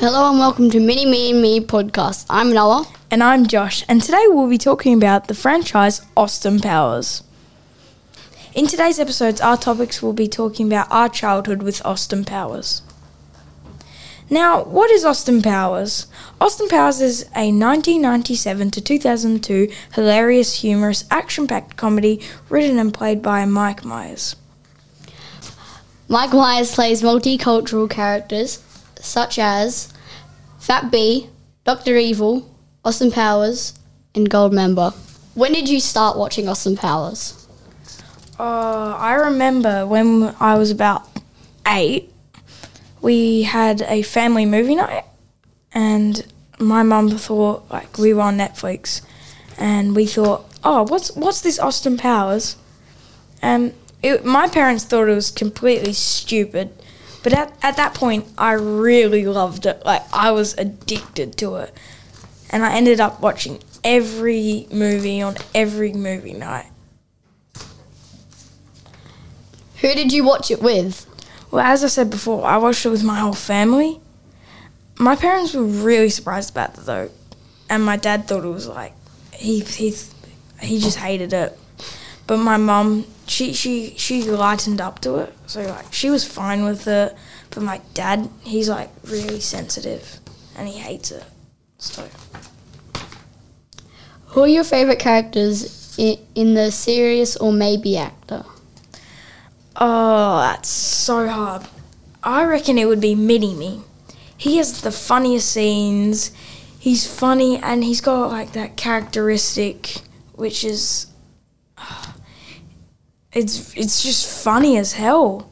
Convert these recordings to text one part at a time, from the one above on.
Hello and welcome to Mini Me and Me podcast. I'm Noah. And I'm Josh, and today we'll be talking about the franchise Austin Powers. In today's episodes, our topics will be talking about our childhood with Austin Powers. Now, what is Austin Powers? Austin Powers is a 1997 to 2002 hilarious, humorous, action packed comedy written and played by Mike Myers. Mike Myers plays multicultural characters such as Fat B, Dr. Evil, Austin Powers, and Goldmember. When did you start watching Austin Powers? Uh, I remember when I was about eight, we had a family movie night, and my mum thought like we were on Netflix, and we thought, oh, what's what's this Austin Powers? And it, my parents thought it was completely stupid, but at at that point, I really loved it. Like I was addicted to it, and I ended up watching every movie on every movie night. Who did you watch it with? Well, as I said before, I watched it with my whole family. My parents were really surprised about it though, and my dad thought it was like he he he just hated it. But my mum, she she she lightened up to it, so like she was fine with it. But my dad, he's like really sensitive, and he hates it. So Who are your favourite characters in, in the series or maybe actor? Oh, that's so hard. I reckon it would be Mini Me. He has the funniest scenes. He's funny and he's got like that characteristic which is ah, it's it's just funny as hell.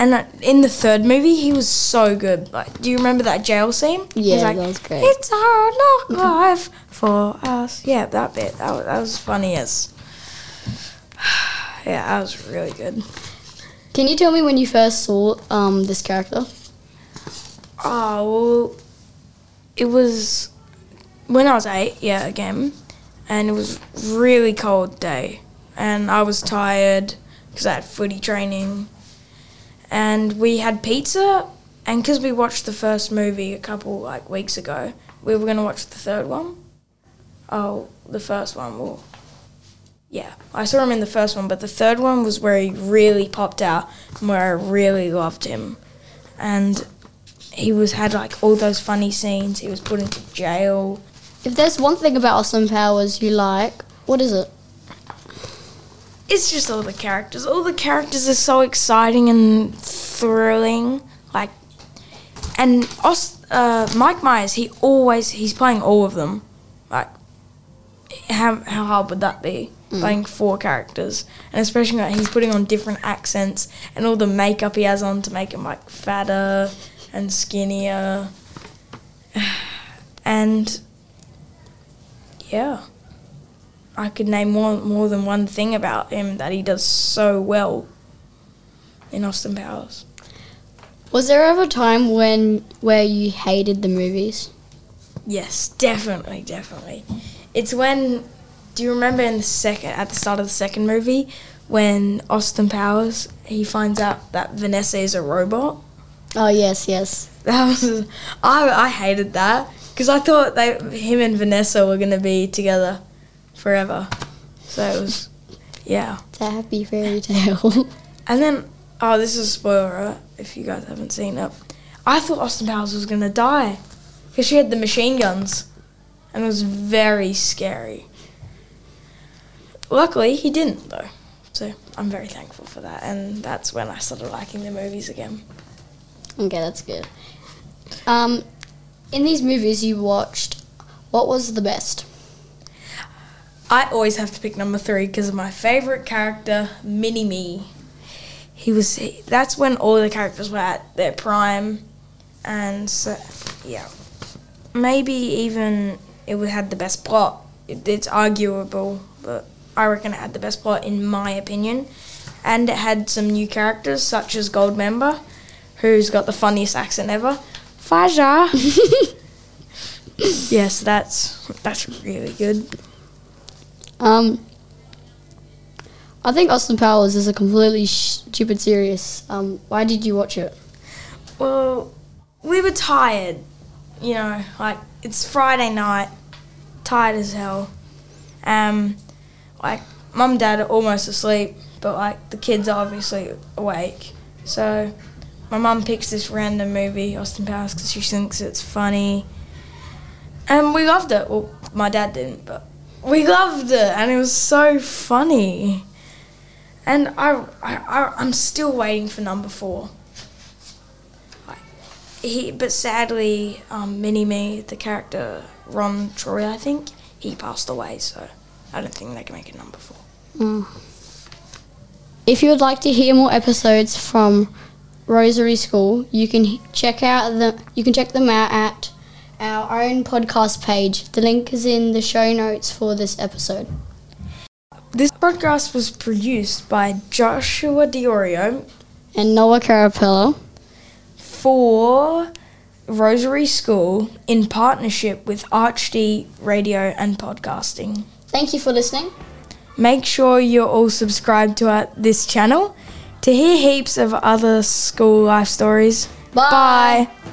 And uh, in the third movie, he was so good. Like, do you remember that jail scene? He's Yeah, like, that was great. It's a hard knock life for us. Yeah, that bit. That was, that was funny as. yeah, that was really good. Can you tell me when you first saw um, this character? Oh, well, it was when I was eight, yeah, again, and it was really cold day, and I was tired because I had footy training, and we had pizza, and because we watched the first movie a couple like weeks ago, we were gonna watch the third one. Oh, the first one, well, yeah, I saw him in the first one, but the third one was where he really popped out, and where I really loved him, and he was had like all those funny scenes. He was put into jail. If there's one thing about Austin Powers you like, what is it? It's just all the characters. All the characters are so exciting and thrilling. Like, and Os, uh, Mike Myers, he always he's playing all of them. Like, how how hard would that be? Playing four characters, and especially like he's putting on different accents and all the makeup he has on to make him like fatter and skinnier. And yeah, I could name more more than one thing about him that he does so well in Austin Powers. Was there ever a time when where you hated the movies? Yes, definitely, definitely. It's when do you remember in the second at the start of the second movie when Austin Powers he finds out that Vanessa is a robot? Oh yes, yes. That was I I hated that because I thought they him and Vanessa were gonna be together forever. So it was yeah. It's a happy fairy tale. And then, oh, this is a spoiler, right? If you guys haven't seen it, I thought Austin Powers was gonna die because she had the machine guns, and it was very scary. Luckily, he didn't though, so I'm very thankful for that. And that's when I started liking the movies again. okay, that's good. Um, in these movies you watched, what was the best? I always have to pick number three because of my favorite character, Mini Me. He was. He, that's when all the characters were at their prime, and so yeah, maybe even it would had the best plot. It, it's arguable, but I reckon it had the best plot in my opinion, and it had some new characters such as Goldmember, who's got the funniest accent ever. Faja. yes, that's that's really good. Um, I think Austin Powers is a completely stupid series. Um, why did you watch it? Well, we were tired. You know, like it's Friday night, tired as hell. Um, like mum and dad are almost asleep, but like the kids are obviously awake. So my mum picks this random movie, Austin Powers, because she thinks it's funny. And we loved it. Well, my dad didn't, but we loved it, and it was so funny. And I, I, I I'm still waiting for number four. He, but sadly, um, Mini Me, the character Ron Troy, I think, he passed away. So I don't think they can make it number four. If you would like to hear more episodes from Rosary School, you can check out the you can check them out at our own podcast page. The link is in the show notes for this episode. This podcast was produced by Joshua Diorio And Noah Carapello. for Rosary School in partnership with ArchD Radio and Podcasting. Thank you for listening. Make sure you're all subscribed to our, this channel to hear heaps of other school life stories. Bye. Bye.